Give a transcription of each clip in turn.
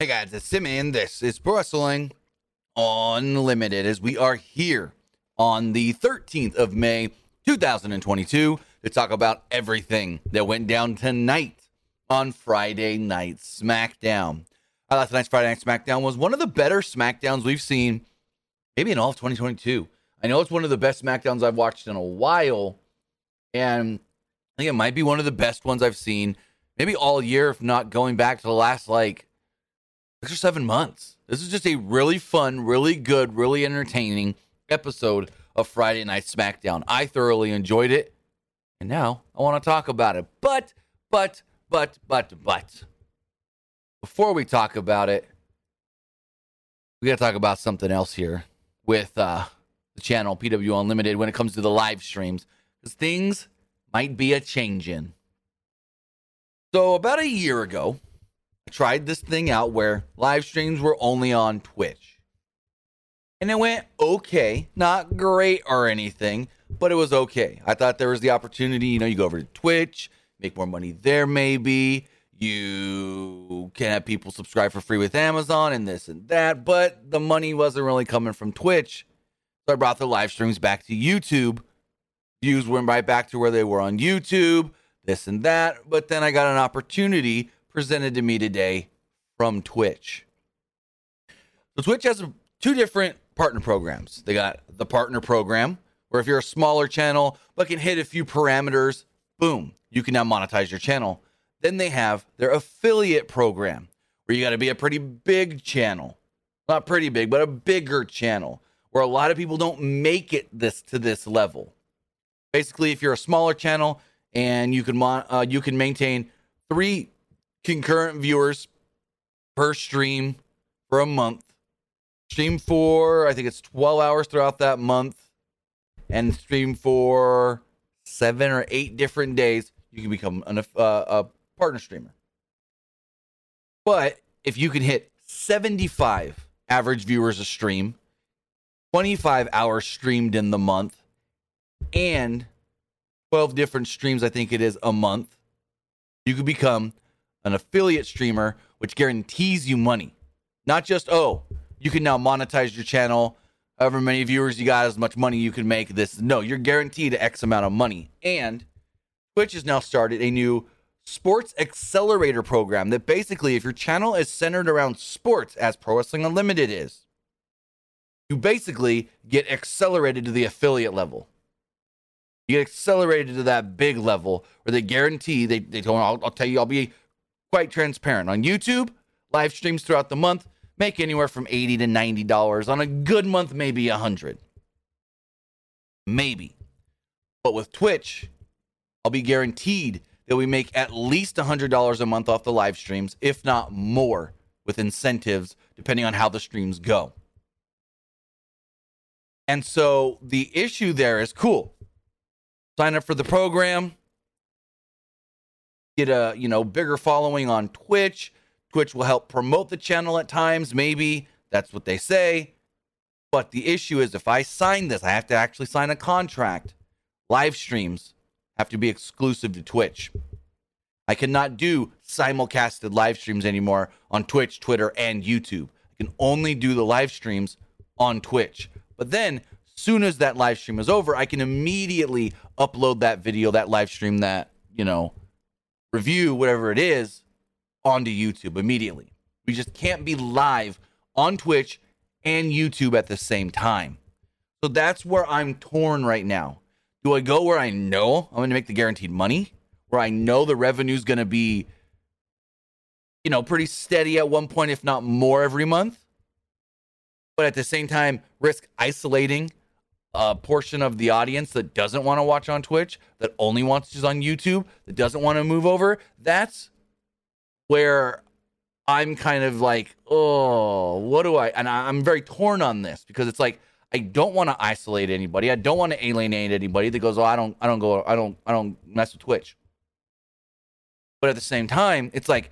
Hey guys, it's Simon. This is Pro Wrestling Unlimited as we are here on the 13th of May, 2022 to talk about everything that went down tonight on Friday Night SmackDown. I thought tonight's Friday Night SmackDown was one of the better SmackDowns we've seen maybe in all of 2022. I know it's one of the best SmackDowns I've watched in a while, and I think it might be one of the best ones I've seen maybe all year, if not going back to the last like six or seven months. This is just a really fun, really good, really entertaining episode of Friday Night SmackDown. I thoroughly enjoyed it. And now I want to talk about it. But, but, but, but, but, before we talk about it, we got to talk about something else here with uh, the channel PW Unlimited when it comes to the live streams. Because things might be a change in. So, about a year ago, tried this thing out where live streams were only on Twitch. And it went okay, not great or anything, but it was okay. I thought there was the opportunity, you know, you go over to Twitch, make more money there maybe. You can have people subscribe for free with Amazon and this and that, but the money wasn't really coming from Twitch. So I brought the live streams back to YouTube. Views went right back to where they were on YouTube, this and that. But then I got an opportunity presented to me today from Twitch. So Twitch has two different partner programs. They got the partner program, where if you're a smaller channel but can hit a few parameters, boom, you can now monetize your channel. Then they have their affiliate program, where you got to be a pretty big channel. Not pretty big, but a bigger channel, where a lot of people don't make it this to this level. Basically, if you're a smaller channel and you can mon- uh, you can maintain three concurrent viewers per stream for a month. Stream for, I think it's 12 hours throughout that month, and stream for seven or eight different days. You can become an, uh, a partner streamer. But if you can hit 75 average viewers a stream, 25 hours streamed in the month, and 12 different streams, I think it is a month, you could become an affiliate streamer, which guarantees you money. Not just, oh, you can now monetize your channel, however many viewers you got, as much money you can make. This, no, you're guaranteed X amount of money. And Twitch has now started a new sports accelerator program that basically, if your channel is centered around sports, as Pro Wrestling Unlimited is, you basically get accelerated to the affiliate level. You get accelerated to that big level where they guarantee they they told I'll, I'll tell you I'll be quite transparent. On YouTube, live streams throughout the month make anywhere from 80 to 90 dollars. On a good month maybe a 100 maybe. But with twitch i'll be guaranteed that we make at least $100 a month off the live streams if not more with incentives depending on how the streams go. And so the issue there is cool sign up for the program get a you know bigger following on Twitch. Twitch will help promote the channel at times, maybe that's what they say. But the issue is if I sign this, I have to actually sign a contract. Live streams have to be exclusive to Twitch. I cannot do simulcasted live streams anymore on Twitch, Twitter, and YouTube. I can only do the live streams on Twitch. But then, soon as that live stream is over, I can immediately upload that video, that live stream, that, you know, review, whatever it is, onto YouTube immediately. We just can't be live on Twitch and YouTube at the same time. So that's where I'm torn right now. Do I go where I know I'm going to make the guaranteed money, where I know the revenue is going to be, you know, pretty steady at one point, if not more every month? But at the same time, risk isolating a portion of the audience that doesn't want to watch on Twitch, that only wants to on YouTube, that doesn't want to move over, that's where I'm kind of like, oh, what do I? And I'm very torn on this because it's like I don't want to isolate anybody. I don't want to alienate anybody that goes, oh, I don't, I don't go, I don't, I don't mess with Twitch. But at the same time, it's like,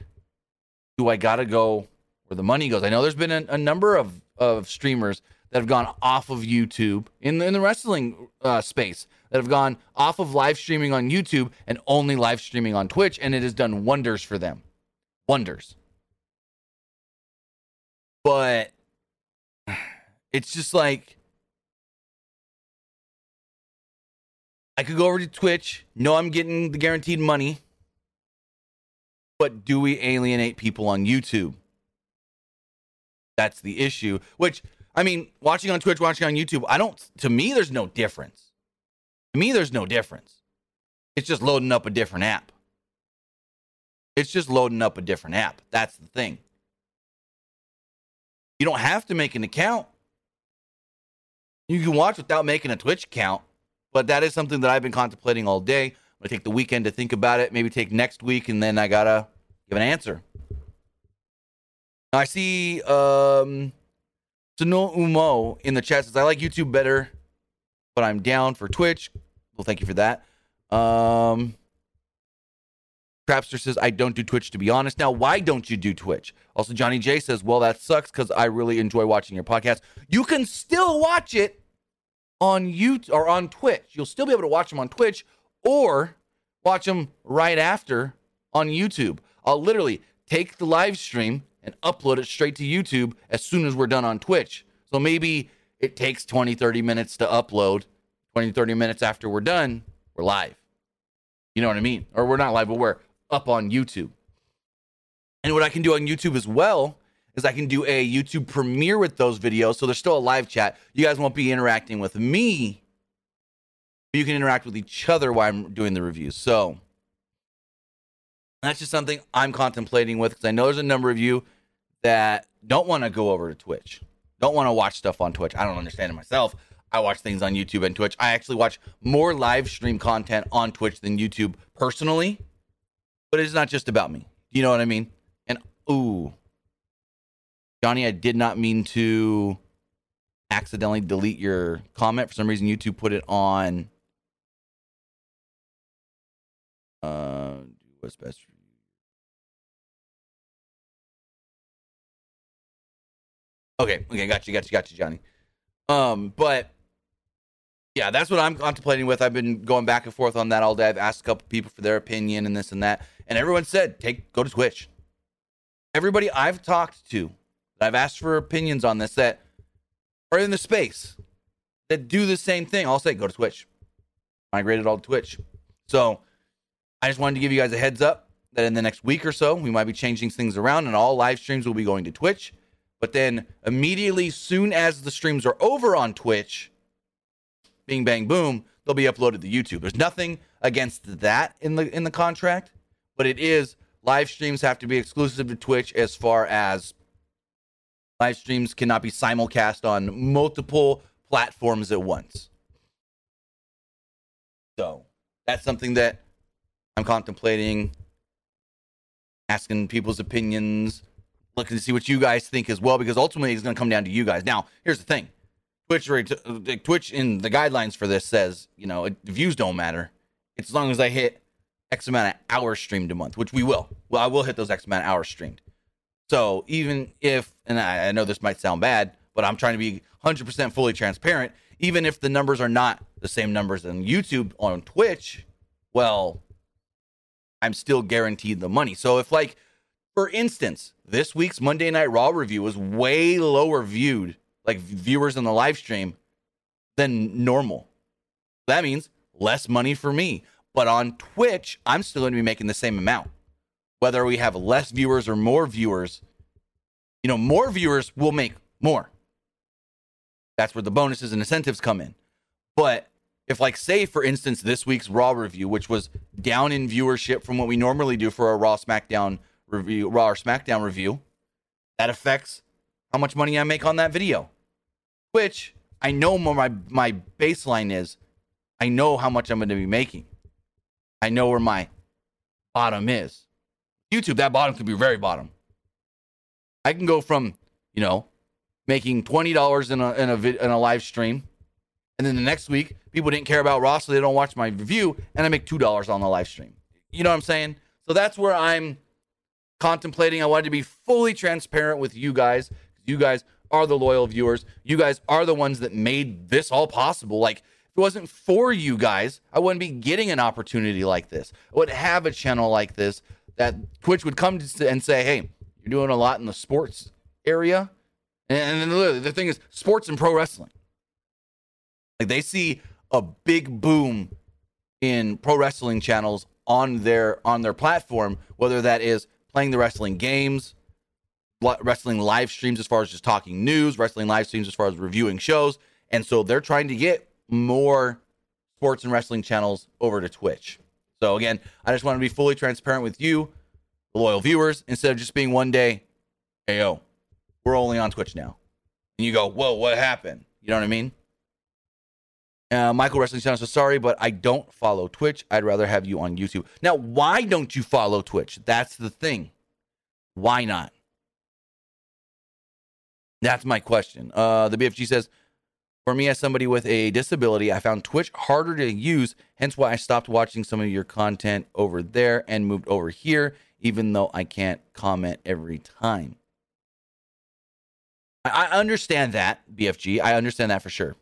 do I gotta go where the money goes? I know there's been a, a number of of streamers that have gone off of YouTube in the, in the wrestling uh, space that have gone off of live streaming on YouTube and only live streaming on Twitch, and it has done wonders for them. Wonders. But it's just like I could go over to Twitch, know I'm getting the guaranteed money, but do we alienate people on YouTube? That's the issue. Which, I mean, watching on Twitch, watching on YouTube, I don't, to me, there's no difference. To me, there's no difference. It's just loading up a different app. It's just loading up a different app. That's the thing. You don't have to make an account. You can watch without making a Twitch account, but that is something that I've been contemplating all day. I'm gonna take the weekend to think about it. Maybe take next week, and then I gotta give an answer. I see um Sano Umo in the chat says I like YouTube better, but I'm down for Twitch. Well, thank you for that. Um Crapster says, I don't do Twitch to be honest. Now, why don't you do Twitch? Also, Johnny J says, Well, that sucks because I really enjoy watching your podcast. You can still watch it on YouTube or on Twitch. You'll still be able to watch them on Twitch or watch them right after on YouTube. I'll literally take the live stream and upload it straight to YouTube as soon as we're done on Twitch. So maybe it takes 20, 30 minutes to upload. 20, 30 minutes after we're done, we're live. You know what I mean? Or we're not live, but we're up on YouTube. And what I can do on YouTube as well is I can do a YouTube premiere with those videos. So there's still a live chat. You guys won't be interacting with me. But you can interact with each other while I'm doing the reviews. So that's just something I'm contemplating with because I know there's a number of you that don't want to go over to Twitch, don't want to watch stuff on Twitch. I don't understand it myself. I watch things on YouTube and Twitch. I actually watch more live stream content on Twitch than YouTube personally but it's not just about me. You know what I mean? And ooh, Johnny, I did not mean to accidentally delete your comment. For some reason, YouTube put it on. Uh, what's best for Okay, okay, got you, got you, got you, Johnny. Um, but yeah, that's what I'm contemplating with. I've been going back and forth on that all day. I've asked a couple people for their opinion and this and that, and everyone said, "Take go to Twitch." Everybody I've talked to, that I've asked for opinions on this, that are in the space that do the same thing, I'll say, "Go to Twitch." Migrated all to Twitch. So I just wanted to give you guys a heads up that in the next week or so, we might be changing things around, and all live streams will be going to Twitch. But then immediately, soon as the streams are over on Twitch bing bang boom, they'll be uploaded to YouTube. There's nothing against that in the in the contract, but it is live streams have to be exclusive to Twitch as far as live streams cannot be simulcast on multiple platforms at once. So, that's something that I'm contemplating asking people's opinions, looking to see what you guys think as well because ultimately it's going to come down to you guys. Now, here's the thing. Twitch uh, Twitch in the guidelines for this says, you know, it, views don't matter. It's as long as I hit X amount of hours streamed a month, which we will. Well, I will hit those X amount of hours streamed. So even if, and I, I know this might sound bad, but I'm trying to be 100% fully transparent. Even if the numbers are not the same numbers on YouTube on Twitch, well, I'm still guaranteed the money. So if, like, for instance, this week's Monday Night Raw review was way lower viewed like viewers in the live stream than normal. That means less money for me. But on Twitch, I'm still going to be making the same amount. Whether we have less viewers or more viewers, you know, more viewers will make more. That's where the bonuses and incentives come in. But if, like, say, for instance, this week's Raw review, which was down in viewership from what we normally do for a Raw SmackDown review, Raw or SmackDown review, that affects how much money I make on that video. Which I know my my baseline is. I know how much I'm going to be making. I know where my bottom is. YouTube, that bottom could be very bottom. I can go from, you know, making twenty dollars in a in a vid, in a live stream, and then the next week people didn't care about Raw, so they don't watch my review, and I make two dollars on the live stream. You know what I'm saying? So that's where I'm contemplating. I wanted to be fully transparent with you guys. You guys are the loyal viewers. You guys are the ones that made this all possible. Like, if it wasn't for you guys, I wouldn't be getting an opportunity like this. I would have a channel like this that Twitch would come and say, hey, you're doing a lot in the sports area. And then the thing is, sports and pro wrestling. Like they see a big boom in pro wrestling channels on their on their platform, whether that is playing the wrestling games, wrestling live streams as far as just talking news, wrestling live streams as far as reviewing shows, and so they're trying to get more sports and wrestling channels over to Twitch. So again, I just want to be fully transparent with you, the loyal viewers, instead of just being one day, hey yo, we're only on Twitch now. And you go, whoa, what happened? You know what I mean? Uh, Michael Wrestling Channel says, sorry, but I don't follow Twitch. I'd rather have you on YouTube. Now, why don't you follow Twitch? That's the thing. Why not? That's my question. Uh, the BFG says, for me, as somebody with a disability, I found Twitch harder to use, hence why I stopped watching some of your content over there and moved over here, even though I can't comment every time. I, I understand that, BFG. I understand that for sure.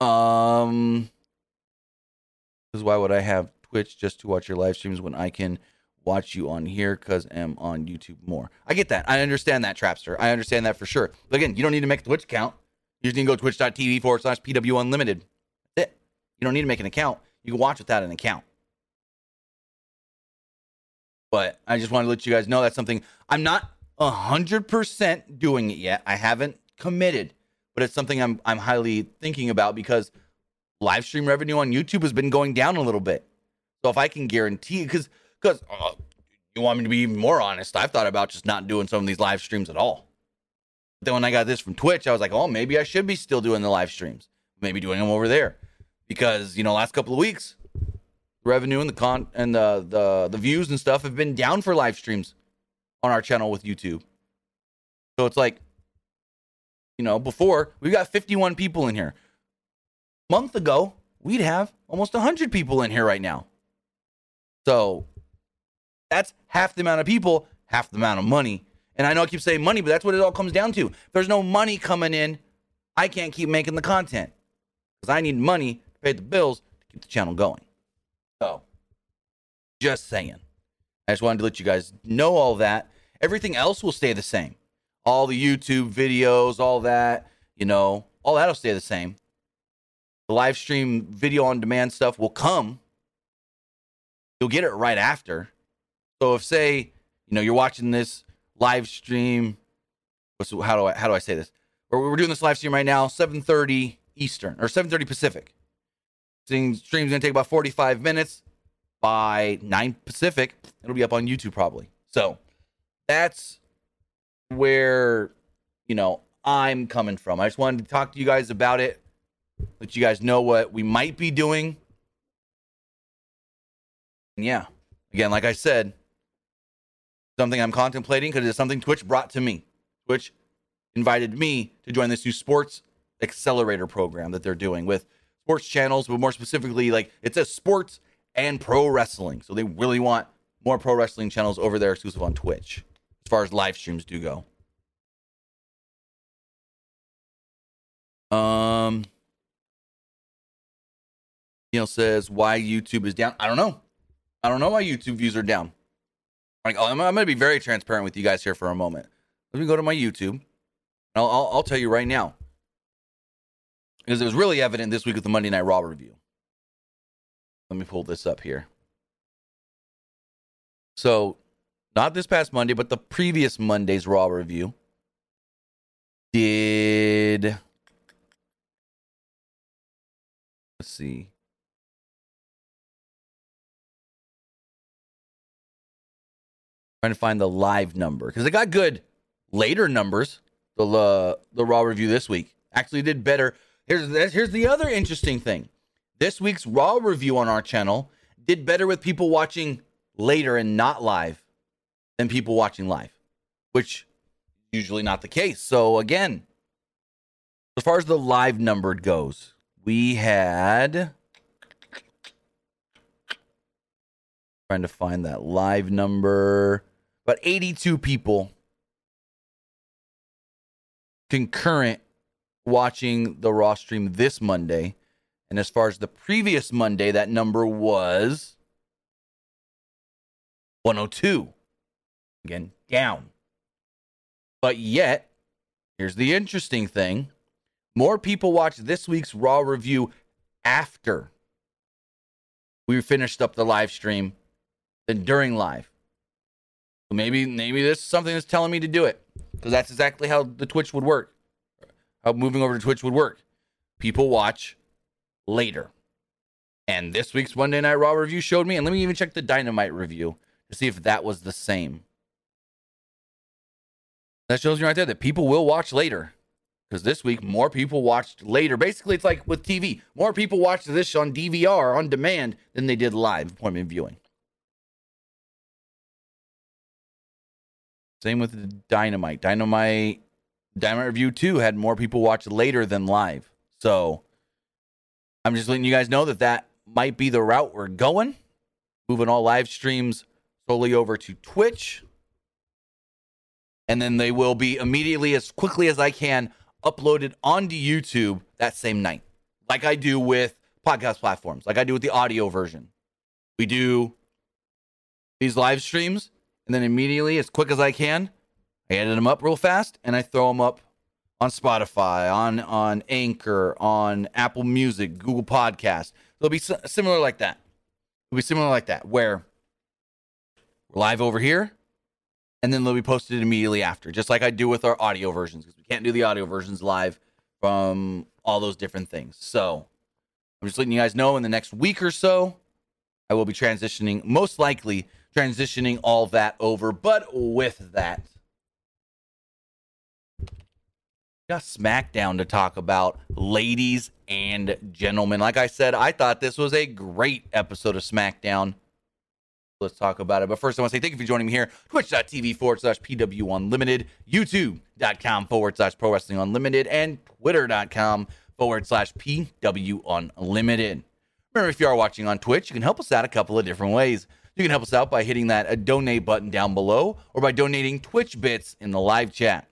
Um, because why would I have Twitch just to watch your live streams when I can watch you on here because I'm on YouTube more? I get that. I understand that, Trapster. I understand that for sure. But again, you don't need to make a Twitch account. You just need to go twitch.tv forward slash PW Unlimited. It. You don't need to make an account. You can watch without an account. But I just wanted to let you guys know that's something I'm not 100% doing it yet. I haven't committed but it's something I'm I'm highly thinking about because live stream revenue on YouTube has been going down a little bit. So if I can guarantee, because because uh, you want me to be even more honest, I've thought about just not doing some of these live streams at all. But then when I got this from Twitch, I was like, oh, maybe I should be still doing the live streams, maybe doing them over there, because you know, last couple of weeks, revenue and the con and the the the views and stuff have been down for live streams on our channel with YouTube. So it's like you know, before we've got 51 people in here. Month ago, we'd have almost 100 people in here right now. So that's half the amount of people, half the amount of money. And I know I keep saying money, but that's what it all comes down to. If there's no money coming in, I can't keep making the content because I need money to pay the bills to keep the channel going. So, just saying. I just wanted to let you guys know all that. Everything else will stay the same all the YouTube videos, all that, you know, all that'll stay the same. The live stream video on demand stuff will come. You'll get it right after. So if say, you know, you're watching this live stream, what's how do I how do I say this? We're, we're doing this live stream right now, 7:30 Eastern or 7:30 Pacific. Seeing Stream's gonna take about 45 minutes. By 9 Pacific, it'll be up on YouTube probably. So that's where you know I'm coming from. I just wanted to talk to you guys about it, let you guys know what we might be doing. And yeah, again, like I said, something I'm contemplating because it's something Twitch brought to me. Twitch invited me to join this new sports accelerator program that they're doing with sports channels, but more specifically, like it says sports and pro wrestling. So they really want more pro wrestling channels over there exclusive on Twitch as far as live streams do go. Um, Neil says why YouTube is down. I don't know. I don't know why YouTube views are down. Like, oh, I'm, I'm going to be very transparent with you guys here for a moment. Let me go to my YouTube. I'll, I'll, I'll tell you right now because it was really evident this week with the Monday Night Raw review. Let me pull this up here. So not this past Monday, but the previous Monday's Raw review did. Let's see. Trying to find the live number because it got good later numbers. The uh, the Raw review this week actually did better. Here's here's the other interesting thing. This week's Raw review on our channel did better with people watching later and not live than people watching live, which usually not the case. So again, as far as the live numbered goes, we had trying to find that live number, but 82 people concurrent watching the Raw stream this Monday. And as far as the previous Monday, that number was 102. Again, down. But yet, here's the interesting thing more people watched this week's Raw review after we finished up the live stream than during live. Maybe maybe this is something that's telling me to do it because that's exactly how the Twitch would work. How moving over to Twitch would work. People watch later. And this week's Monday Night Raw review showed me, and let me even check the Dynamite review to see if that was the same. That shows me right there that people will watch later. Because this week, more people watched later. Basically, it's like with TV. More people watched this on DVR on demand than they did live appointment viewing. Same with Dynamite. Dynamite Dynamite Review 2 had more people watch later than live. So I'm just letting you guys know that that might be the route we're going. Moving all live streams solely over to Twitch. And then they will be immediately, as quickly as I can, uploaded onto YouTube that same night, like I do with podcast platforms, like I do with the audio version. We do these live streams, and then immediately, as quick as I can, I edit them up real fast and I throw them up on Spotify, on on Anchor, on Apple Music, Google Podcast. They'll be similar like that. It'll be similar like that, where we're live over here, and then they'll be posted immediately after, just like I do with our audio versions, because we can't do the audio versions live from all those different things. So I'm just letting you guys know in the next week or so, I will be transitioning, most likely transitioning all that over. But with that, got SmackDown to talk about, ladies and gentlemen. Like I said, I thought this was a great episode of SmackDown. Let's talk about it. But first, I want to say thank you for joining me here. Twitch.tv forward slash PW Unlimited, YouTube.com forward slash Pro Wrestling Unlimited, and Twitter.com forward slash PW Unlimited. Remember, if you are watching on Twitch, you can help us out a couple of different ways. You can help us out by hitting that uh, donate button down below or by donating Twitch bits in the live chat.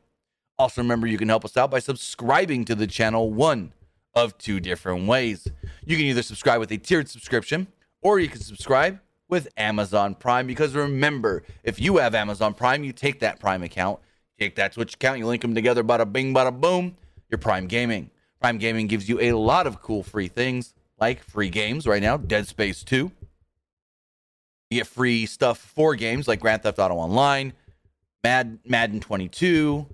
Also, remember you can help us out by subscribing to the channel one of two different ways. You can either subscribe with a tiered subscription or you can subscribe with Amazon Prime because remember, if you have Amazon Prime, you take that Prime account, take that Twitch account, you link them together, bada bing, bada boom, your Prime Gaming. Prime Gaming gives you a lot of cool free things like free games right now, Dead Space 2. You get free stuff for games like Grand Theft Auto Online, Mad Madden 22,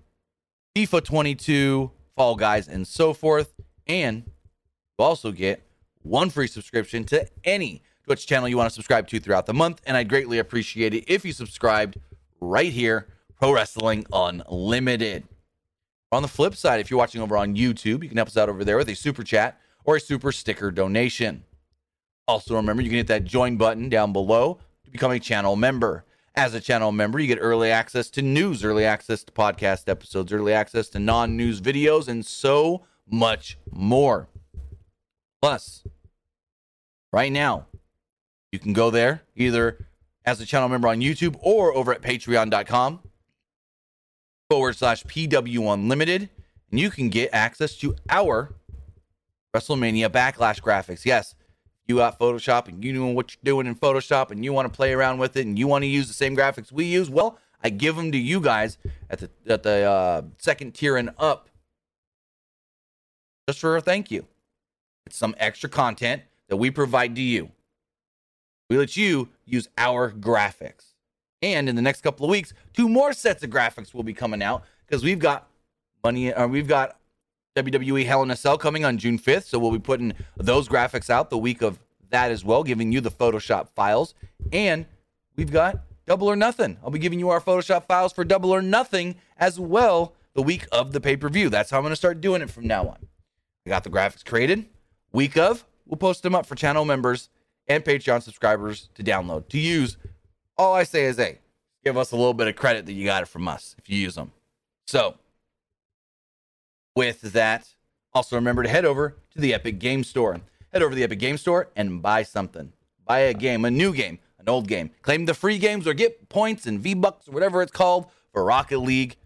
FIFA 22, Fall Guys, and so forth. And you also get one free subscription to any Twitch channel you want to subscribe to throughout the month. And I'd greatly appreciate it if you subscribed right here, Pro Wrestling Unlimited. On the flip side, if you're watching over on YouTube, you can help us out over there with a super chat or a super sticker donation. Also, remember you can hit that join button down below to become a channel member. As a channel member, you get early access to news, early access to podcast episodes, early access to non news videos, and so much more. Plus, right now, you can go there either as a channel member on YouTube or over at patreon.com forward slash PW Unlimited, and you can get access to our WrestleMania Backlash graphics. Yes, you got Photoshop and you know what you're doing in Photoshop and you want to play around with it and you want to use the same graphics we use, well, I give them to you guys at the at the uh, second tier and up, just for a thank you. It's some extra content that we provide to you. We let you use our graphics, and in the next couple of weeks, two more sets of graphics will be coming out because we've got money. Uh, we've got WWE Hell in a Cell coming on June 5th. So we'll be putting those graphics out the week of that as well, giving you the Photoshop files. And we've got Double or Nothing. I'll be giving you our Photoshop files for Double or Nothing as well the week of the pay per view. That's how I'm going to start doing it from now on. I got the graphics created. Week of, we'll post them up for channel members and Patreon subscribers to download, to use. All I say is, hey, give us a little bit of credit that you got it from us if you use them. So, with that, also remember to head over to the Epic Game Store. Head over to the Epic Game Store and buy something. Buy a game, a new game, an old game. Claim the free games or get points and V Bucks or whatever it's called for Rocket League,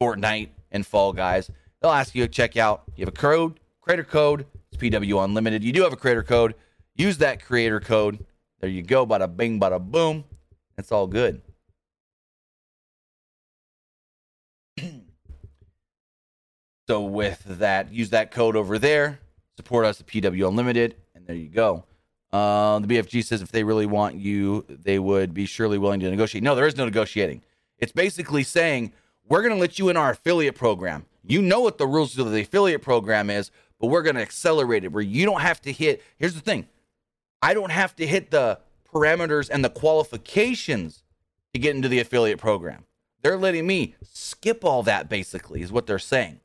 Fortnite, and Fall Guys. They'll ask you to check out. You have a code, creator code. It's PW Unlimited. You do have a creator code. Use that creator code. There you go. Bada bing, bada boom. It's all good. so, with that, use that code over there. Support us at PW Unlimited. And there you go. Uh, the BFG says if they really want you, they would be surely willing to negotiate. No, there is no negotiating. It's basically saying, we're going to let you in our affiliate program. You know what the rules of the affiliate program is, but we're going to accelerate it where you don't have to hit. Here's the thing I don't have to hit the parameters and the qualifications to get into the affiliate program. They're letting me skip all that basically is what they're saying.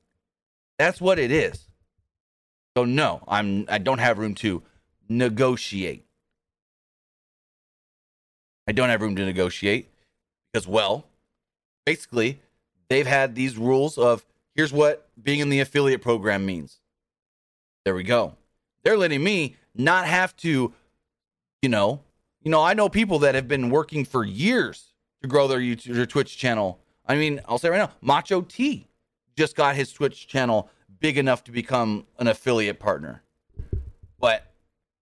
That's what it is. So no, I'm I don't have room to negotiate. I don't have room to negotiate because well, basically they've had these rules of here's what being in the affiliate program means. There we go. They're letting me not have to, you know, you know, I know people that have been working for years to grow their YouTube, their Twitch channel. I mean, I'll say right now, Macho T just got his Twitch channel big enough to become an affiliate partner. But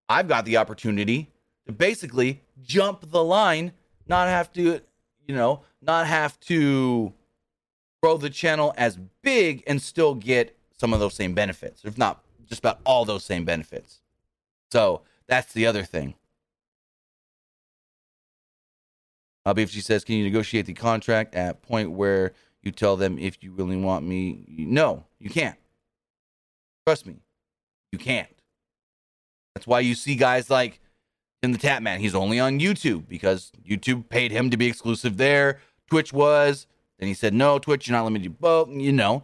I've got the opportunity to basically jump the line, not have to, you know, not have to grow the channel as big and still get some of those same benefits, if not just about all those same benefits. So that's the other thing. Uh, BFG says, can you negotiate the contract at point where you tell them if you really want me? No, you can't. Trust me, you can't. That's why you see guys like Tim the Tatman. He's only on YouTube because YouTube paid him to be exclusive there. Twitch was. Then he said, no, Twitch, you're not limited to both. You know,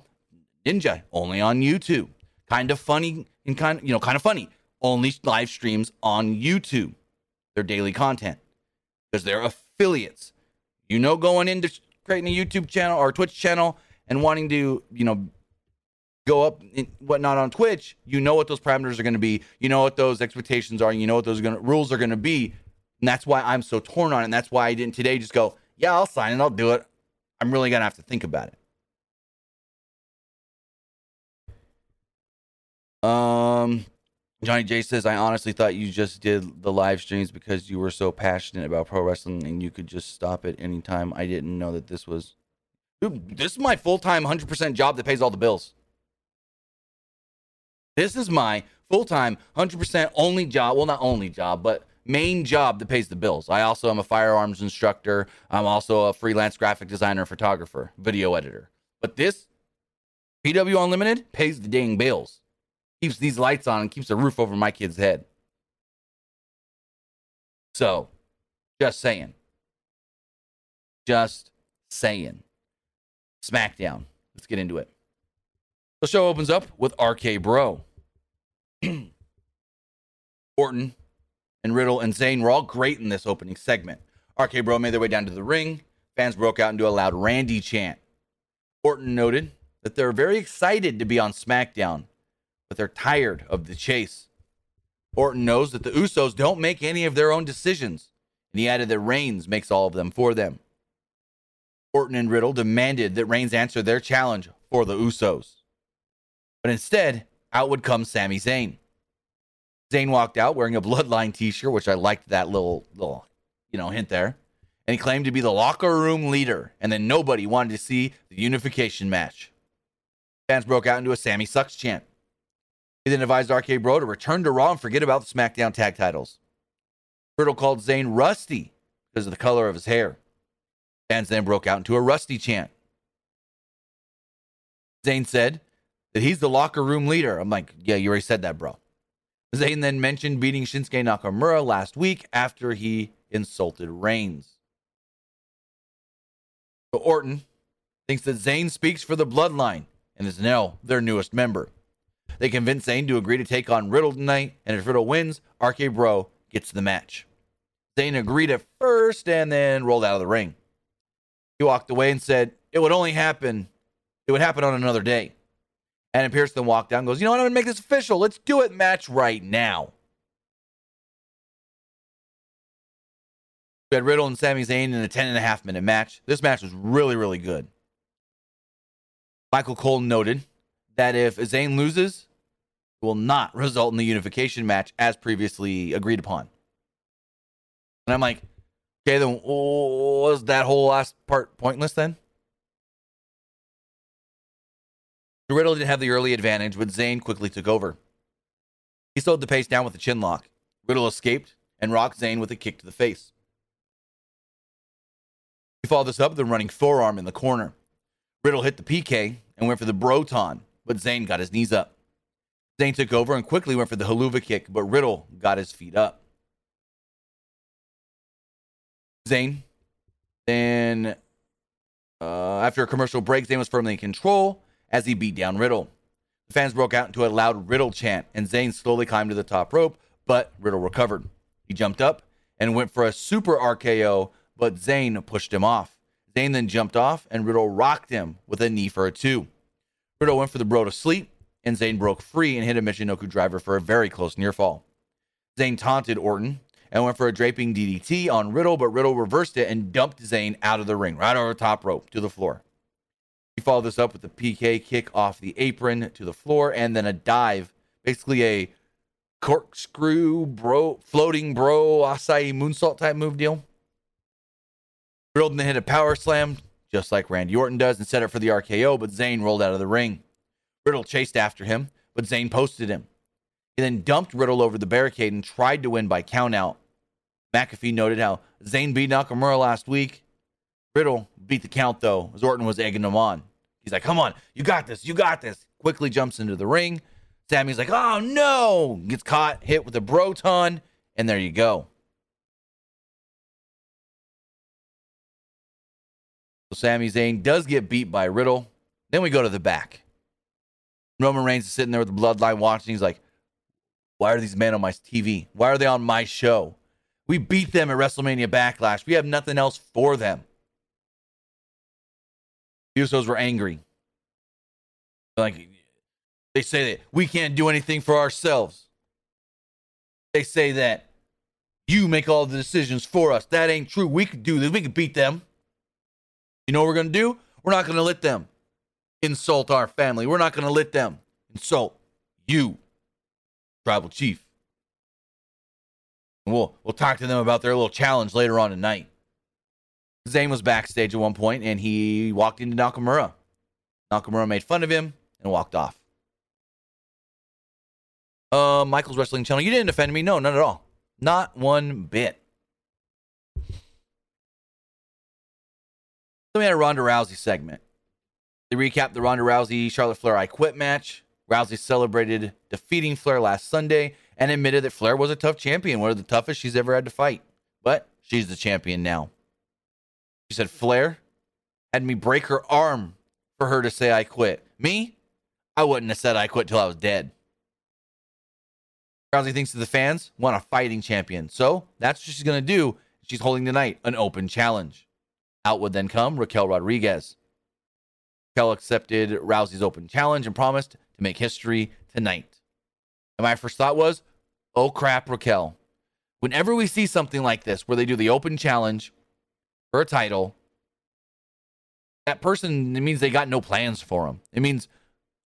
Ninja, only on YouTube. Kind of funny and kind you know, kind of funny. Only live streams on YouTube. Their daily content. Because they're affiliates. You know, going into creating a YouTube channel or Twitch channel and wanting to, you know, go up and whatnot on Twitch, you know what those parameters are going to be. You know what those expectations are. You know what those gonna, rules are going to be. And that's why I'm so torn on it. And that's why I didn't today just go, yeah, I'll sign it. I'll do it. I'm really going to have to think about it. Um, Johnny J says, I honestly thought you just did the live streams because you were so passionate about pro wrestling and you could just stop at any time. I didn't know that this was. Dude, this is my full time 100% job that pays all the bills. This is my full time, 100% only job. Well, not only job, but main job that pays the bills. I also am a firearms instructor. I'm also a freelance graphic designer, photographer, video editor. But this PW Unlimited pays the dang bills, keeps these lights on, and keeps a roof over my kid's head. So, just saying. Just saying. SmackDown. Let's get into it. The show opens up with RK Bro. Orton and Riddle and Zayn were all great in this opening segment. RK Bro made their way down to the ring. Fans broke out into a loud Randy chant. Orton noted that they're very excited to be on SmackDown, but they're tired of the chase. Orton knows that the Usos don't make any of their own decisions, and he added that Reigns makes all of them for them. Orton and Riddle demanded that Reigns answer their challenge for the Usos. But instead, out would come Sami Zayn. Zayn walked out wearing a Bloodline t-shirt, which I liked that little little, you know, hint there. And he claimed to be the locker room leader, and then nobody wanted to see the unification match. Fans broke out into a Sami sucks chant. He then advised RK Bro to return to Raw and forget about the SmackDown tag titles. Riddle called Zayn rusty because of the color of his hair. Fans then broke out into a rusty chant. Zayn said that he's the locker room leader. I'm like, yeah, you already said that, bro. Zayn then mentioned beating Shinsuke Nakamura last week after he insulted Reigns. So Orton thinks that Zayn speaks for the bloodline and is now their newest member. They convince Zayn to agree to take on Riddle tonight, and if Riddle wins, RK Bro gets the match. Zayn agreed at first and then rolled out of the ring. He walked away and said it would only happen, it would happen on another day. And Pearce then walked down and goes, You know what? I'm going to make this official. Let's do it match right now. We had Riddle and Sami Zayn in a 10 and a half minute match. This match was really, really good. Michael Cole noted that if Zayn loses, it will not result in the unification match as previously agreed upon. And I'm like, okay, then was that whole last part pointless then? Riddle didn't have the early advantage, but Zayn quickly took over. He slowed the pace down with a chin lock. Riddle escaped and rocked Zayn with a kick to the face. He followed this up with a running forearm in the corner. Riddle hit the PK and went for the Broton, but Zayn got his knees up. Zayn took over and quickly went for the Helluva Kick, but Riddle got his feet up. Zayn then, uh, after a commercial break, Zayn was firmly in control as he beat down Riddle. The fans broke out into a loud Riddle chant, and Zayn slowly climbed to the top rope, but Riddle recovered. He jumped up and went for a super RKO, but Zayn pushed him off. Zayn then jumped off, and Riddle rocked him with a knee for a two. Riddle went for the bro to sleep, and Zayn broke free and hit a Michinoku driver for a very close near fall. Zayn taunted Orton and went for a draping DDT on Riddle, but Riddle reversed it and dumped Zayn out of the ring, right over the top rope to the floor. He followed this up with a PK kick off the apron to the floor and then a dive, basically a corkscrew bro, floating bro, acai moonsault type move deal. Riddle then hit a power slam, just like Randy Orton does, and set it for the RKO, but Zayn rolled out of the ring. Riddle chased after him, but Zayn posted him. He then dumped Riddle over the barricade and tried to win by countout. McAfee noted how Zayn beat Nakamura last week. Riddle beat the count though, as Orton was egging him on. He's like, come on, you got this, you got this. Quickly jumps into the ring. Sami's like, oh no, gets caught, hit with a Broton, and there you go. So Sami Zayn does get beat by Riddle. Then we go to the back. Roman Reigns is sitting there with the bloodline watching. He's like, why are these men on my TV? Why are they on my show? We beat them at WrestleMania Backlash. We have nothing else for them. The Usos were angry. Like they say that we can't do anything for ourselves. They say that you make all the decisions for us. That ain't true. We could do this. We could beat them. You know what we're gonna do? We're not gonna let them insult our family. We're not gonna let them insult you, tribal chief. And we'll we'll talk to them about their little challenge later on tonight. Zayn was backstage at one point and he walked into Nakamura. Nakamura made fun of him and walked off. Uh, Michael's Wrestling Channel. You didn't offend me. No, not at all. Not one bit. Then we had a Ronda Rousey segment. They recapped the Ronda Rousey Charlotte Flair I Quit match. Rousey celebrated defeating Flair last Sunday and admitted that Flair was a tough champion, one of the toughest she's ever had to fight. But she's the champion now. She said Flair had me break her arm for her to say I quit. Me, I wouldn't have said I quit till I was dead. Rousey thinks that the fans want a fighting champion. So that's what she's going to do. She's holding tonight an open challenge. Out would then come Raquel Rodriguez. Raquel accepted Rousey's open challenge and promised to make history tonight. And my first thought was, oh crap, Raquel. Whenever we see something like this where they do the open challenge for a title, that person, it means they got no plans for them. It means,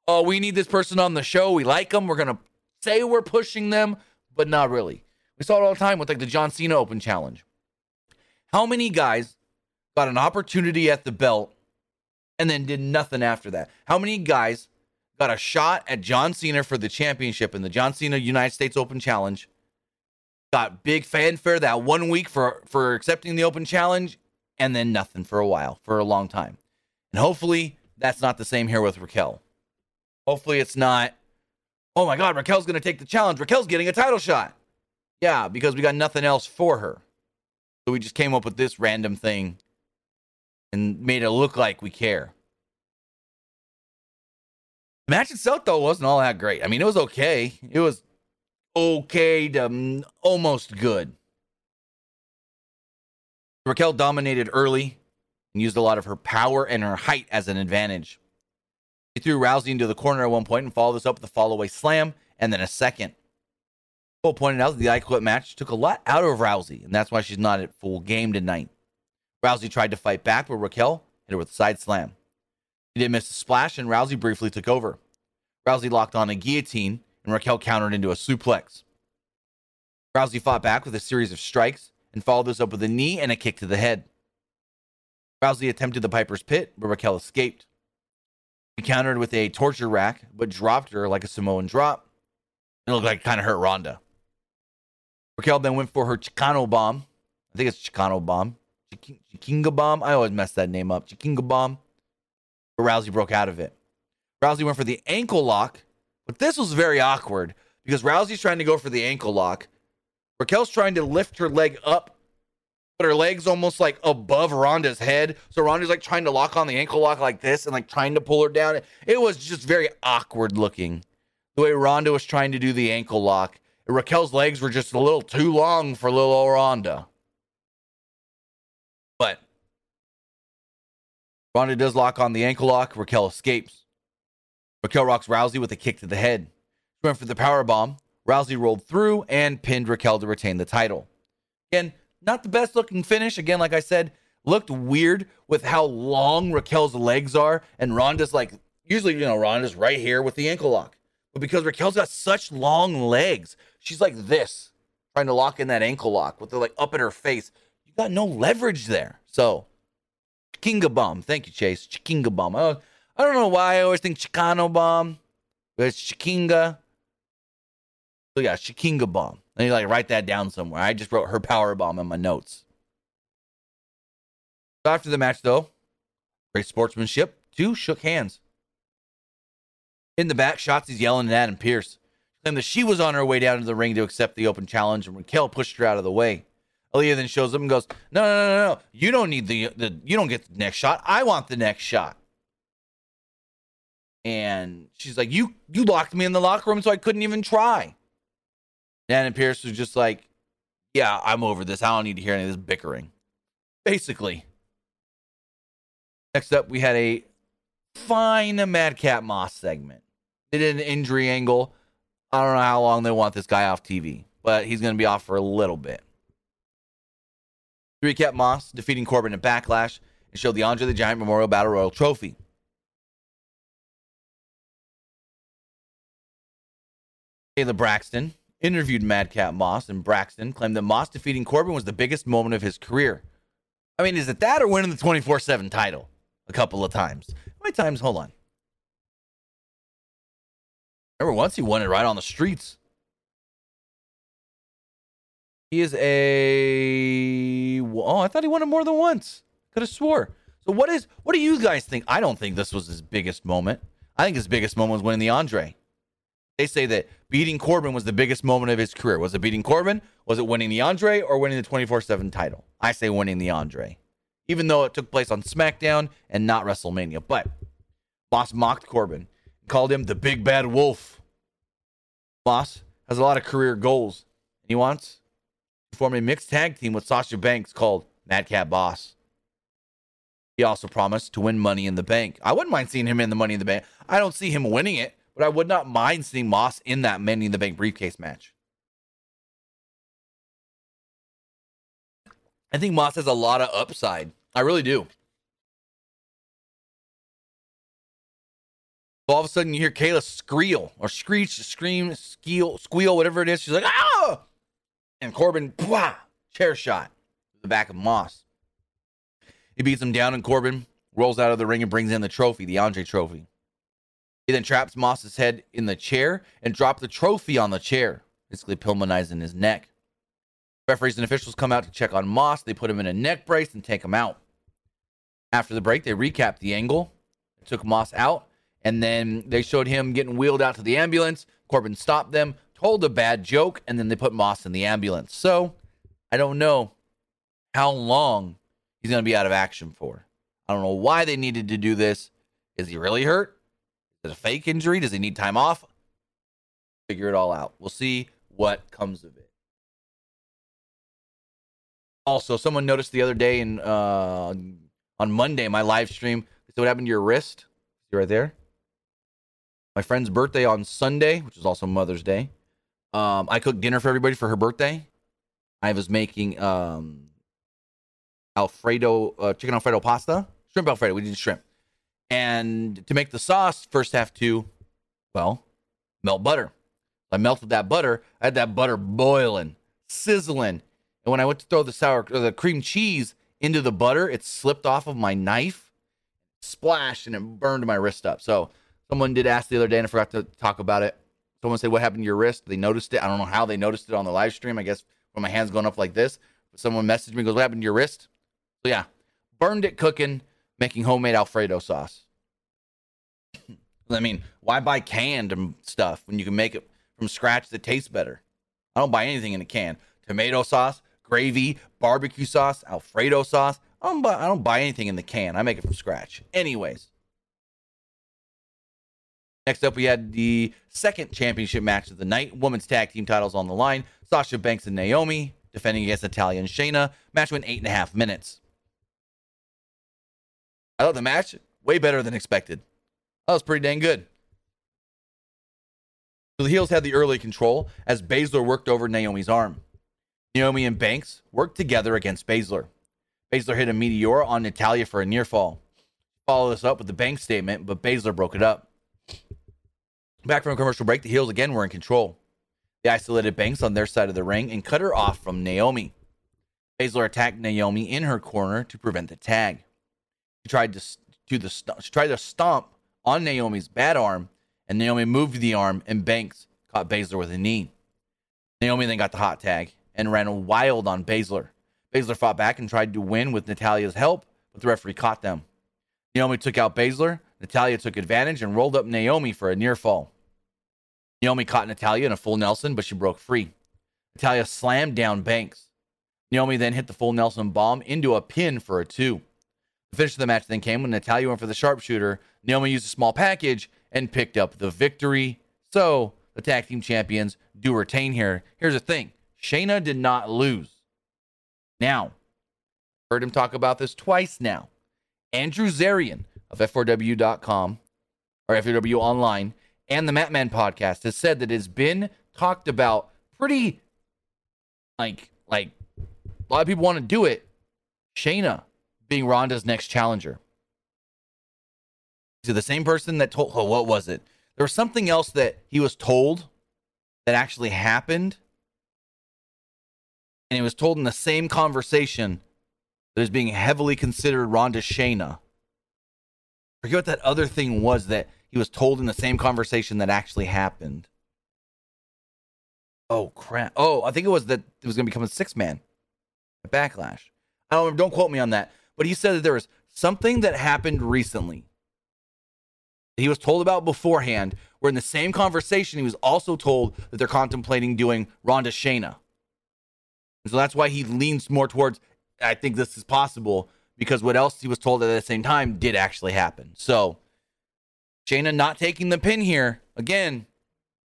oh, we need this person on the show. We like them. We're going to say we're pushing them, but not really. We saw it all the time with like the John Cena Open Challenge. How many guys got an opportunity at the belt and then did nothing after that? How many guys got a shot at John Cena for the championship in the John Cena United States Open Challenge? Got big fanfare that one week for for accepting the Open Challenge, and then nothing for a while, for a long time. And hopefully that's not the same here with Raquel. Hopefully it's not, oh my God, Raquel's going to take the challenge. Raquel's getting a title shot. Yeah, because we got nothing else for her. So we just came up with this random thing and made it look like we care. The match itself, though, wasn't all that great. I mean, it was okay. It was okay to mm, almost good. Raquel dominated early and used a lot of her power and her height as an advantage. She threw Rousey into the corner at one point and followed this up with a fallaway slam and then a second. Cole pointed out that the I Quit match took a lot out of Rousey, and that's why she's not at full game tonight. Rousey tried to fight back, but Raquel hit her with a side slam. She did miss a splash, and Rousey briefly took over. Rousey locked on a guillotine, and Raquel countered into a suplex. Rousey fought back with a series of strikes and followed this up with a knee and a kick to the head. Rousey attempted the Piper's Pit, but Raquel escaped. He countered with a torture rack, but dropped her like a Samoan drop. It looked like it kind of hurt Ronda. Raquel then went for her Chicano bomb. I think it's Chicano bomb. Chikinga bomb. I always mess that name up. Chikinga bomb. But Rousey broke out of it. Rousey went for the ankle lock, but this was very awkward because Rousey's trying to go for the ankle lock. Raquel's trying to lift her leg up, but her leg's almost like above Ronda's head. So Ronda's like trying to lock on the ankle lock like this and like trying to pull her down. It was just very awkward looking the way Ronda was trying to do the ankle lock. Raquel's legs were just a little too long for little old Ronda. But Ronda does lock on the ankle lock. Raquel escapes. Raquel rocks Rousey with a kick to the head. She went for the power bomb. Rousey rolled through and pinned Raquel to retain the title. Again, not the best looking finish. Again, like I said, looked weird with how long Raquel's legs are. And Ronda's like, usually, you know, Ronda's right here with the ankle lock. But because Raquel's got such long legs, she's like this, trying to lock in that ankle lock with the like up in her face. You got no leverage there. So, Chikinga bomb. Thank you, Chase. Chikinga bomb. Oh, I don't know why I always think Chicano bomb, but it's Chikinga. So yeah, Chikinga bomb. And you like write that down somewhere. I just wrote her power bomb in my notes. So After the match, though, great sportsmanship. Two shook hands. In the back, Shotzi's yelling at Adam Pearce, claiming that she was on her way down to the ring to accept the open challenge, and Raquel pushed her out of the way. Aaliyah then shows up and goes, "No, no, no, no! no! You don't need the, the you don't get the next shot. I want the next shot." And she's like, "You you locked me in the locker room, so I couldn't even try." Adam Pearce was just like, "Yeah, I'm over this. I don't need to hear any of this bickering." Basically. Next up, we had a fine Madcap Moss segment. They did an injury angle. I don't know how long they want this guy off TV, but he's going to be off for a little bit. Recap, Moss defeating Corbin in Backlash and showed the Andre the Giant Memorial Battle Royal Trophy. Kayla Braxton interviewed Madcap Moss, and Braxton claimed that Moss defeating Corbin was the biggest moment of his career. I mean, is it that or winning the 24 7 title a couple of times? How many times? Hold on. Remember once he won it right on the streets. He is a oh, I thought he won it more than once. Could have swore. So what is what do you guys think? I don't think this was his biggest moment. I think his biggest moment was winning the Andre. They say that beating Corbin was the biggest moment of his career. Was it beating Corbin? Was it winning the Andre or winning the 24/7 title? I say winning the Andre. Even though it took place on SmackDown and not WrestleMania. But Moss mocked Corbin called him the big bad wolf. Moss has a lot of career goals, he wants form a mixed tag team with Sasha Banks called Madcap Boss. He also promised to win Money in the Bank. I wouldn't mind seeing him in the Money in the Bank. I don't see him winning it, but I would not mind seeing Moss in that Money in the Bank briefcase match. I think Moss has a lot of upside. I really do. all of a sudden you hear Kayla squeal or screech, scream, squeal, squeal, whatever it is. She's like, ah! And Corbin, pwah, chair shot to the back of Moss. He beats him down, and Corbin rolls out of the ring and brings in the trophy, the Andre trophy. He then traps Moss's head in the chair and drops the trophy on the chair, basically Pillmanizing his neck. Referees and officials come out to check on Moss. They put him in a neck brace and take him out. After the break, they recap the angle, took Moss out, and then they showed him getting wheeled out to the ambulance. Corbin stopped them, told a bad joke, and then they put Moss in the ambulance. So I don't know how long he's going to be out of action for. I don't know why they needed to do this. Is he really hurt? Is it a fake injury? Does he need time off? Figure it all out. We'll see what comes of it. Also, someone noticed the other day in uh, on Monday my live stream. So what happened to your wrist? See right there my friend's birthday on Sunday, which is also Mother's Day. Um, I cooked dinner for everybody for her birthday. I was making um, Alfredo uh, chicken Alfredo pasta, shrimp Alfredo. We did shrimp, and to make the sauce, first have to, well, melt butter. I melted that butter. I had that butter boiling, sizzling, and when I went to throw the sour or the cream cheese into the butter, it slipped off of my knife, splashed, and it burned my wrist up. So someone did ask the other day and I forgot to talk about it. Someone said, What happened to your wrist? They noticed it. I don't know how they noticed it on the live stream. I guess when my hand's going up like this. But someone messaged me, goes, What happened to your wrist? So yeah, burned it cooking, making homemade Alfredo sauce. I mean, why buy canned stuff when you can make it from scratch that tastes better? I don't buy anything in a can. Tomato sauce, gravy, barbecue sauce, Alfredo sauce. I don't buy, I don't buy anything in the can. I make it from scratch. Anyways. Next up, we had the second championship match of the night. Women's tag team titles on the line. Sasha Banks and Naomi defending against Natalya and Shayna. Match went eight and a half minutes. I thought the match way better than expected. That was pretty dang good. So the heels had the early control as Baszler worked over Naomi's arm. Naomi and Banks worked together against Baszler. Baszler hit a meteor on Natalya for a near fall. Follow this up with the Banks statement, but Baszler broke it up. Back from a commercial break, the heels again were in control. They isolated Banks on their side of the ring and cut her off from Naomi. Baszler attacked Naomi in her corner to prevent the tag. She tried to, to the she tried to stomp on Naomi's bad arm, and Naomi moved the arm, and Banks caught Baszler with a knee. Naomi then got the hot tag and ran wild on Baszler. Baszler fought back and tried to win with Natalya's help, but the referee caught them. Naomi took out Baszler. Natalia took advantage and rolled up Naomi for a near fall. Naomi caught Natalya in a full Nelson, but she broke free. Natalya slammed down Banks. Naomi then hit the full Nelson bomb into a pin for a two. The finish of the match then came when Natalya went for the sharpshooter. Naomi used a small package and picked up the victory. So the tag team champions do retain here. Here's the thing Shayna did not lose. Now, heard him talk about this twice now. Andrew Zarian of F4W.com or F4W Online and the Mat Men podcast has said that it's been talked about pretty like like a lot of people want to do it. Shayna being Ronda's next challenger. To the same person that told oh, what was it? There was something else that he was told that actually happened. And he was told in the same conversation that is being heavily considered Ronda Shayna. Forget what that other thing was that he was told in the same conversation that actually happened. Oh crap! Oh, I think it was that it was going to become a six man. Backlash. I don't don't quote me on that, but he said that there was something that happened recently. He was told about beforehand. Where in the same conversation, he was also told that they're contemplating doing Ronda Shayna. And so that's why he leans more towards. I think this is possible because what else he was told at the same time did actually happen. So Shayna not taking the pin here. Again,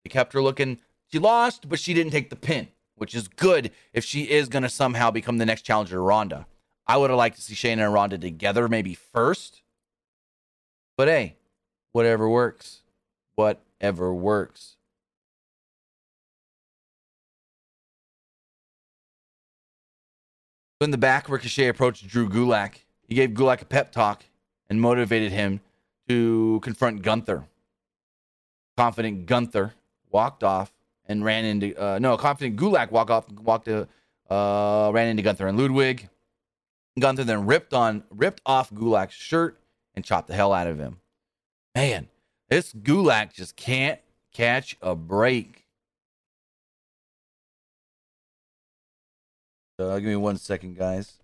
they kept her looking. She lost, but she didn't take the pin, which is good if she is going to somehow become the next challenger to Ronda. I would have liked to see Shayna and Ronda together maybe first. But hey, whatever works. Whatever works. In the back, Ricochet approached Drew Gulak. He gave Gulak a pep talk and motivated him to confront Gunther. Confident Gunther walked off and ran into uh, no confident Gulak walked off walked to uh, ran into Gunther and Ludwig. Gunther then ripped on ripped off Gulak's shirt and chopped the hell out of him. Man, this Gulak just can't catch a break. Uh, give me one second, guys.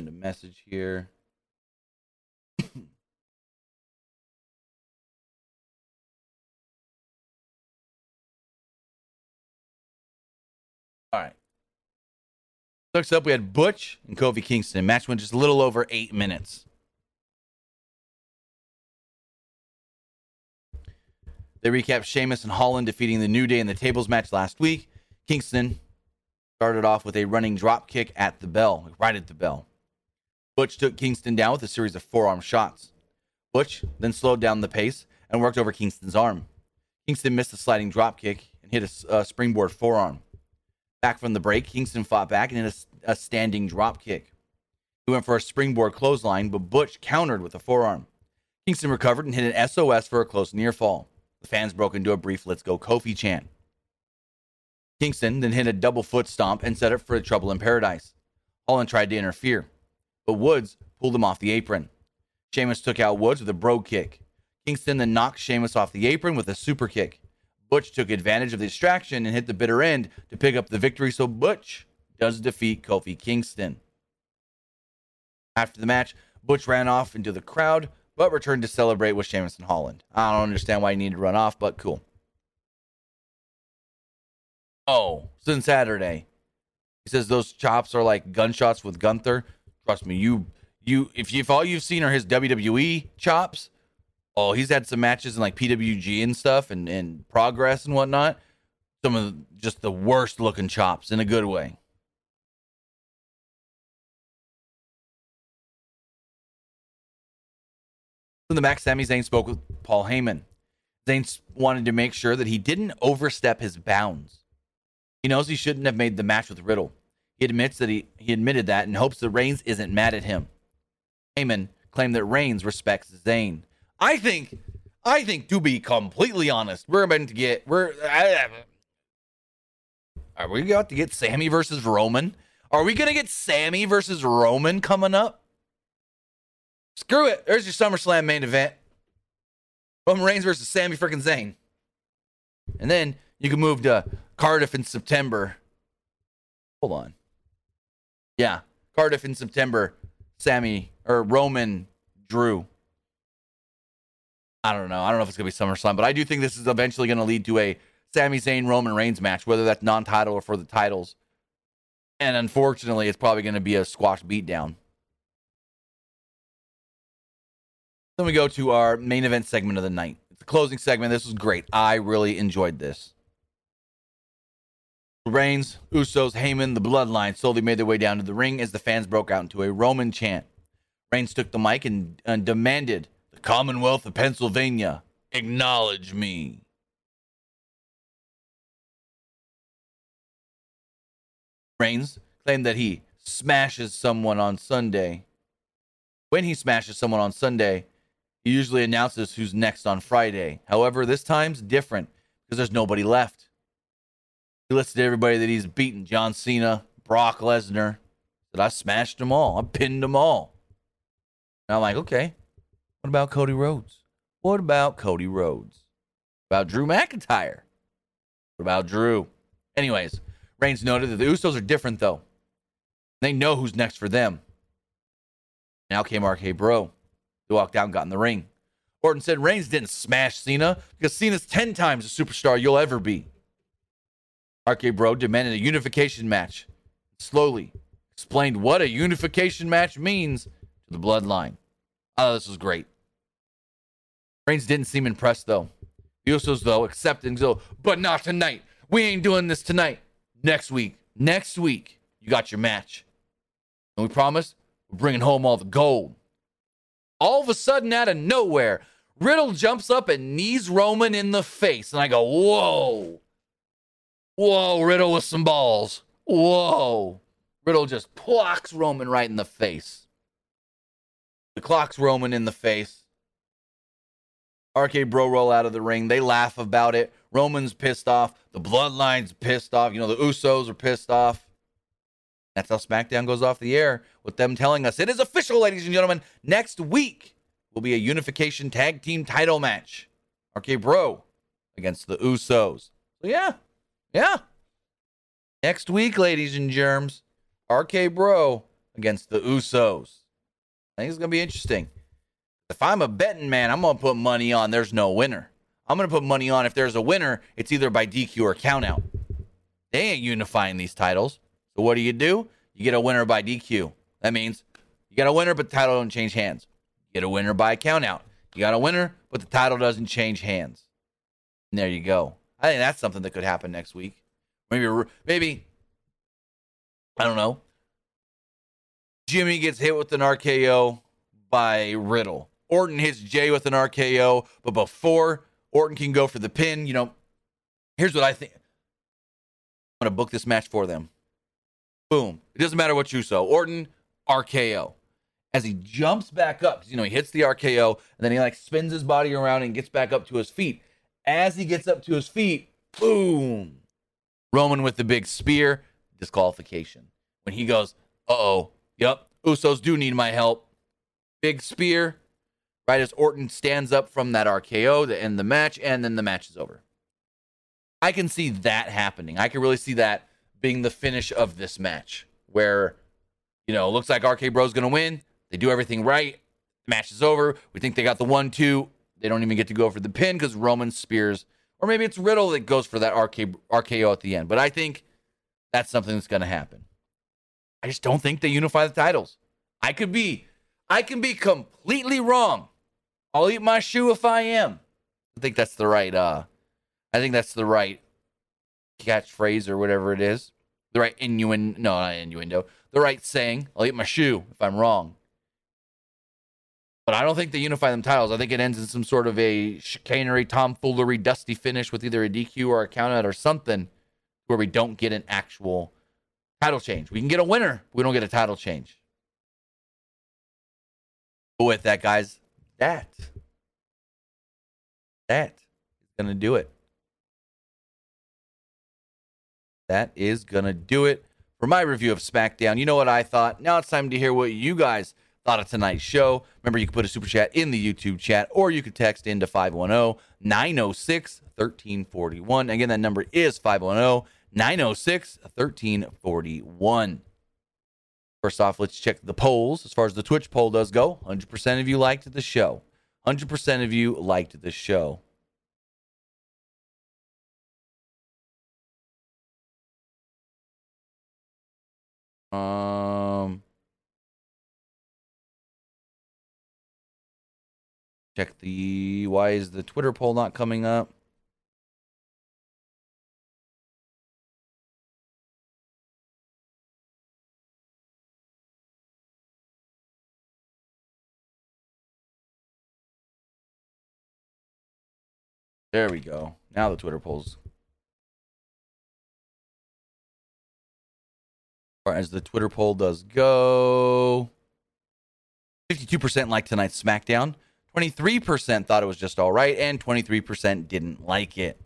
Send a message here. All right. Next up, we had Butch and Kofi Kingston. Match went just a little over eight minutes. They recap Sheamus and Holland defeating the New Day in the tables match last week. Kingston started off with a running drop kick at the bell, right at the bell. Butch took Kingston down with a series of forearm shots. Butch then slowed down the pace and worked over Kingston's arm. Kingston missed a sliding drop kick and hit a, springboard forearm. Back from the break, Kingston fought back and hit a, a standing drop kick. He went for a springboard clothesline, but Butch countered with a forearm. Kingston recovered and hit an SOS for a close near fall. The fans broke into a brief Let's Go Kofi chant. Kingston then hit a double foot stomp and set up for a trouble in paradise. Holland tried to interfere, but Woods pulled him off the apron. Sheamus took out Woods with a brogue kick. Kingston then knocked Sheamus off the apron with a super kick. Butch took advantage of the distraction and hit the bitter end to pick up the victory, so Butch does defeat Kofi Kingston. After the match, Butch ran off into the crowd, but returned to celebrate with Sheamus and Holland. I don't understand why he needed to run off, but cool. Oh, since Saturday. He says those chops are like gunshots with Gunther. Trust me, you you if you if all you've seen are his WWE chops, oh, he's had some matches in like PWG and stuff and and progress and whatnot. Some of the, just the worst looking chops in a good way. From the back, Sami Zayn spoke with Paul Heyman. Zayn wanted to make sure that he didn't overstep his bounds. He knows he shouldn't have made the match with Riddle. He admits that he, he admitted that and hopes that Reigns isn't mad at him. Heyman claimed that Reigns respects Zayn. I think, I think to be completely honest, we're about to get we're. are we about to get Sami versus Roman? Are we gonna get Sami versus Roman coming up? Screw it. There's your SummerSlam main event. Roman Reigns versus Sami freaking Zayn. And then you can move to Cardiff in September. Hold on. Yeah, Cardiff in September. Sami or Roman Drew. I don't know. I don't know if it's gonna be SummerSlam, but I do think this is eventually gonna lead to a Sami Zayn Roman Reigns match, whether that's non-title or for the titles. And unfortunately, it's probably gonna be a squash beatdown. Then we go to our main event segment of the night. It's the closing segment. This was great. I really enjoyed this. Reigns, Usos, Heyman, the Bloodline slowly made their way down to the ring as the fans broke out into a Roman chant. Reigns took the mic and, and demanded, The Commonwealth of Pennsylvania, acknowledge me. Reigns claimed that he smashes someone on Sunday. When he smashes someone on Sunday, he usually announces who's next on Friday. However, this time's different because there's nobody left. He listed everybody that he's beaten John Cena, Brock Lesnar. That I smashed them all. I pinned them all. And I'm like, okay, what about Cody Rhodes? What about Cody Rhodes? What about Drew McIntyre? What about Drew? Anyways, Reigns noted that the Usos are different, though. They know who's next for them. Now came RK Bro. They walked and got in the ring. Orton said Reigns didn't smash Cena because Cena's 10 times the superstar you'll ever be. RK Bro demanded a unification match. Slowly explained what a unification match means to the bloodline. Oh, this was great. Reigns didn't seem impressed though. The Usos though accepting go, but not tonight. We ain't doing this tonight. Next week. Next week, you got your match. And we promise we're bringing home all the gold. All of a sudden, out of nowhere, Riddle jumps up and knees Roman in the face. And I go, whoa. Whoa, Riddle with some balls. Whoa. Riddle just clocks Roman right in the face. The clocks Roman in the face. RK Bro roll out of the ring. They laugh about it. Roman's pissed off. The Bloodline's pissed off. You know, the Usos are pissed off. That's how SmackDown goes off the air with them telling us it is official, ladies and gentlemen. Next week will be a unification tag team title match. RK Bro against the Usos. So, yeah, yeah. Next week, ladies and germs, RK Bro against the Usos. I think it's going to be interesting. If I'm a betting man, I'm going to put money on there's no winner. I'm going to put money on if there's a winner, it's either by DQ or countout. They ain't unifying these titles. So what do you do? You get a winner by DQ. That means you got a winner, but the title don't change hands. You get a winner by countout. You got a winner, but the title doesn't change hands. And there you go. I think that's something that could happen next week. Maybe, maybe, I don't know. Jimmy gets hit with an RKO by Riddle. Orton hits Jay with an RKO, but before Orton can go for the pin, you know, here's what I think. I'm going to book this match for them. Boom. It doesn't matter what you saw. Orton, RKO. As he jumps back up, you know, he hits the RKO and then he like spins his body around and gets back up to his feet. As he gets up to his feet, boom. Roman with the big spear, disqualification. When he goes, uh oh, yep, Usos do need my help. Big spear, right as Orton stands up from that RKO to end the match, and then the match is over. I can see that happening. I can really see that being the finish of this match where, you know, looks like RK Bro's going to win. They do everything right. The match is over. We think they got the one, two. They don't even get to go for the pin because Roman spears, or maybe it's Riddle that goes for that RK, RKO at the end. But I think that's something that's going to happen. I just don't think they unify the titles. I could be, I can be completely wrong. I'll eat my shoe if I am. I think that's the right, uh, I think that's the right catchphrase or whatever it is. The right innuendo, no, not innuendo. The right saying. I'll eat my shoe if I'm wrong. But I don't think they unify them titles. I think it ends in some sort of a chicanery, tomfoolery, dusty finish with either a DQ or a countout or something where we don't get an actual title change. We can get a winner, but we don't get a title change. But with that, guys, that that is gonna do it. That is gonna do it for my review of SmackDown. You know what I thought? Now it's time to hear what you guys thought of tonight's show. Remember, you can put a super chat in the YouTube chat or you can text into 510 906 1341. Again, that number is 510 906 1341. First off, let's check the polls. As far as the Twitch poll does go, 100% of you liked the show. 100% of you liked the show. Um, check the why is the Twitter poll not coming up? There we go. Now the Twitter polls. as the Twitter poll does go, 52% like tonight's SmackDown, 23% thought it was just all right, and 23% didn't like it.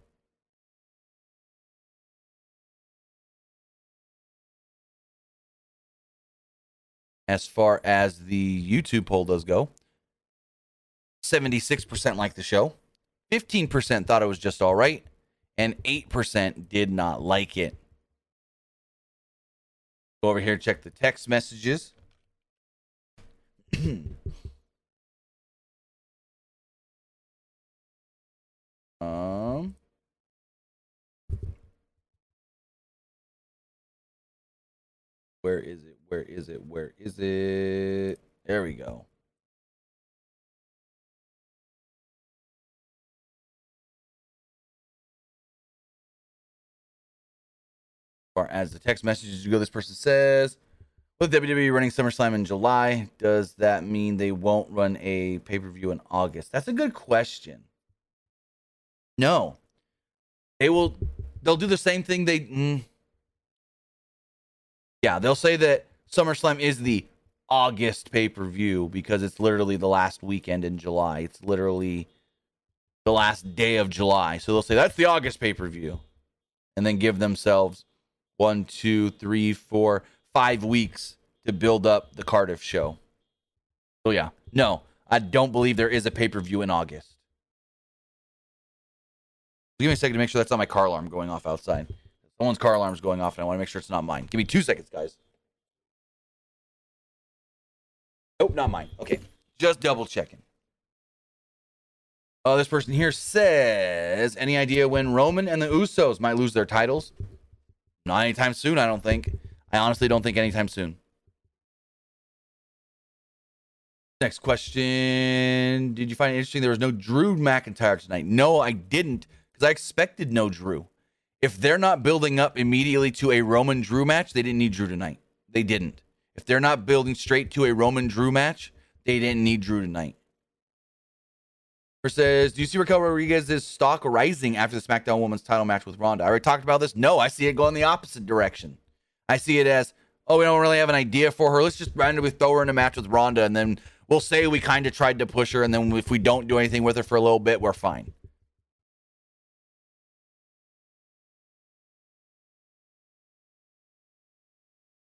As far as the YouTube poll does go, 76% liked the show, 15% thought it was just all right, and 8% did not like it. Go over here, check the text messages. um. Where is it? Where is it? Where is it? There we go. far as the text messages go, this person says, with WWE running SummerSlam in July, does that mean they won't run a pay per view in August? That's a good question. No, they will. They'll do the same thing. They, mm, yeah, they'll say that SummerSlam is the August pay per view because it's literally the last weekend in July. It's literally the last day of July. So they'll say that's the August pay per view, and then give themselves one, two, three, four, five weeks to build up the Cardiff show. So yeah, no, I don't believe there is a pay per view in August. Give me a second to make sure that's not my car alarm going off outside. Someone's car alarm is going off, and I want to make sure it's not mine. Give me two seconds, guys. Nope, not mine. Okay, just double checking. Oh, this person here says, any idea when Roman and the Usos might lose their titles? Not anytime soon, I don't think. I honestly don't think anytime soon. Next question. Did you find it interesting there was no Drew McIntyre tonight? No, I didn't, I expected no Drew. If they're not building up immediately to a Roman Drew match, they didn't need Drew tonight. They didn't. If they're not building straight to a Roman Drew match, they didn't need Drew tonight. says, Do you see Raquel Rodriguez's stock rising after the SmackDown Women's title match with Ronda? I already talked about this. No, I see it going the opposite direction. I see it as, oh, we don't really have an idea for her. Let's just randomly throw her in a match with Ronda, and then we'll say we kind of tried to push her, and then if we don't do anything with her for a little bit, we're fine.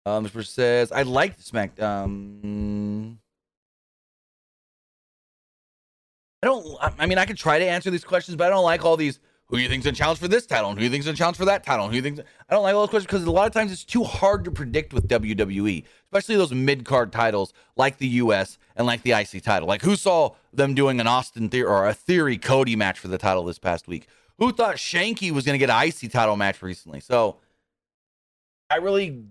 Um, says, I like the Smack. Um, I don't. I mean, I could try to answer these questions, but I don't like all these. Who you think's in challenge for this title? And who you think's in challenge for that title? And who you think? I don't like all those questions because a lot of times it's too hard to predict with WWE, especially those mid card titles like the US and like the IC title. Like who saw them doing an Austin Theory or a Theory Cody match for the title this past week? Who thought Shanky was going to get an IC title match recently? So I really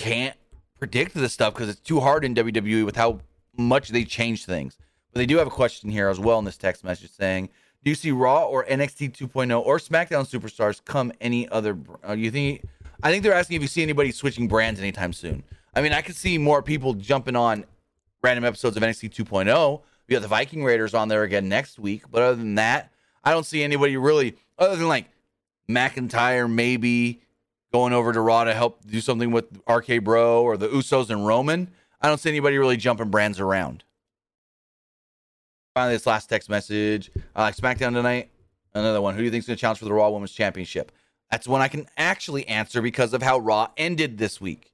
can't predict this stuff because it's too hard in WWE with how much they change things. But they do have a question here as well in this text message saying, "Do you see Raw or NXT 2.0 or SmackDown superstars come any other? Uh, you think? I think they're asking if you see anybody switching brands anytime soon. I mean, I could see more people jumping on random episodes of NXT 2.0. We got the Viking Raiders on there again next week, but other than that, I don't see anybody really other than like McIntyre maybe going over to Raw to help do something with RK Bro or the Usos and Roman. I don't see anybody really jumping brands around. Finally, this last text message. Uh, SmackDown tonight. Another one. Who do you think's going to challenge for the Raw Women's Championship? That's one I can actually answer because of how Raw ended this week.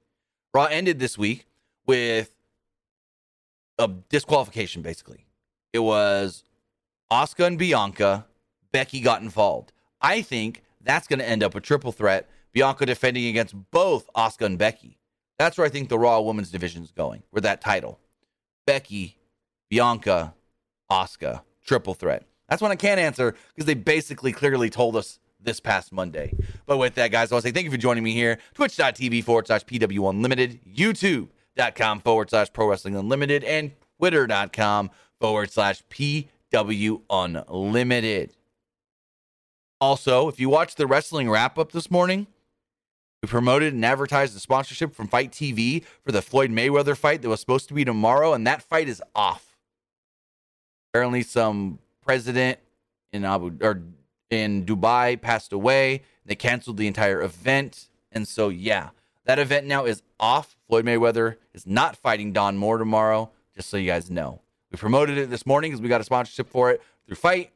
Raw ended this week with a disqualification, basically. It was Asuka and Bianca. Becky got involved. I think that's going to end up a triple threat. Bianca defending against both Asuka and Becky. That's where I think the Raw Women's Division is going with that title. Becky, Bianca, Asuka, triple threat. That's one I can't answer because they basically clearly told us this past Monday. But with that, guys, I want to say thank you for joining me here. Twitch.tv forward slash PW Unlimited, YouTube.com forward slash Pro Wrestling Unlimited, and Twitter.com forward slash PW Unlimited. Also, if you watched the wrestling wrap up this morning, we promoted and advertised the sponsorship from Fight TV for the Floyd Mayweather fight that was supposed to be tomorrow, and that fight is off apparently some president in Abu or in Dubai passed away. They canceled the entire event, and so yeah, that event now is off. Floyd Mayweather is not fighting Don Moore tomorrow. Just so you guys know, we promoted it this morning because we got a sponsorship for it through Fight,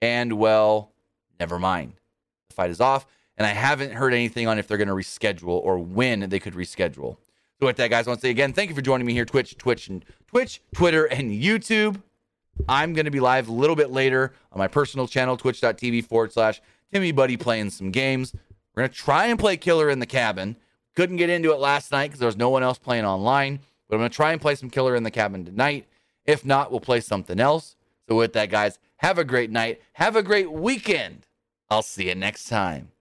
and well, never mind, the fight is off. And I haven't heard anything on if they're going to reschedule or when they could reschedule. So with that, guys, I want to say again, thank you for joining me here, Twitch, Twitch, and Twitch, Twitter, and YouTube. I'm going to be live a little bit later on my personal channel, twitch.tv forward slash Timmy Buddy playing some games. We're going to try and play Killer in the Cabin. Couldn't get into it last night because there was no one else playing online, but I'm going to try and play some Killer in the Cabin tonight. If not, we'll play something else. So, with that, guys, have a great night. Have a great weekend. I'll see you next time.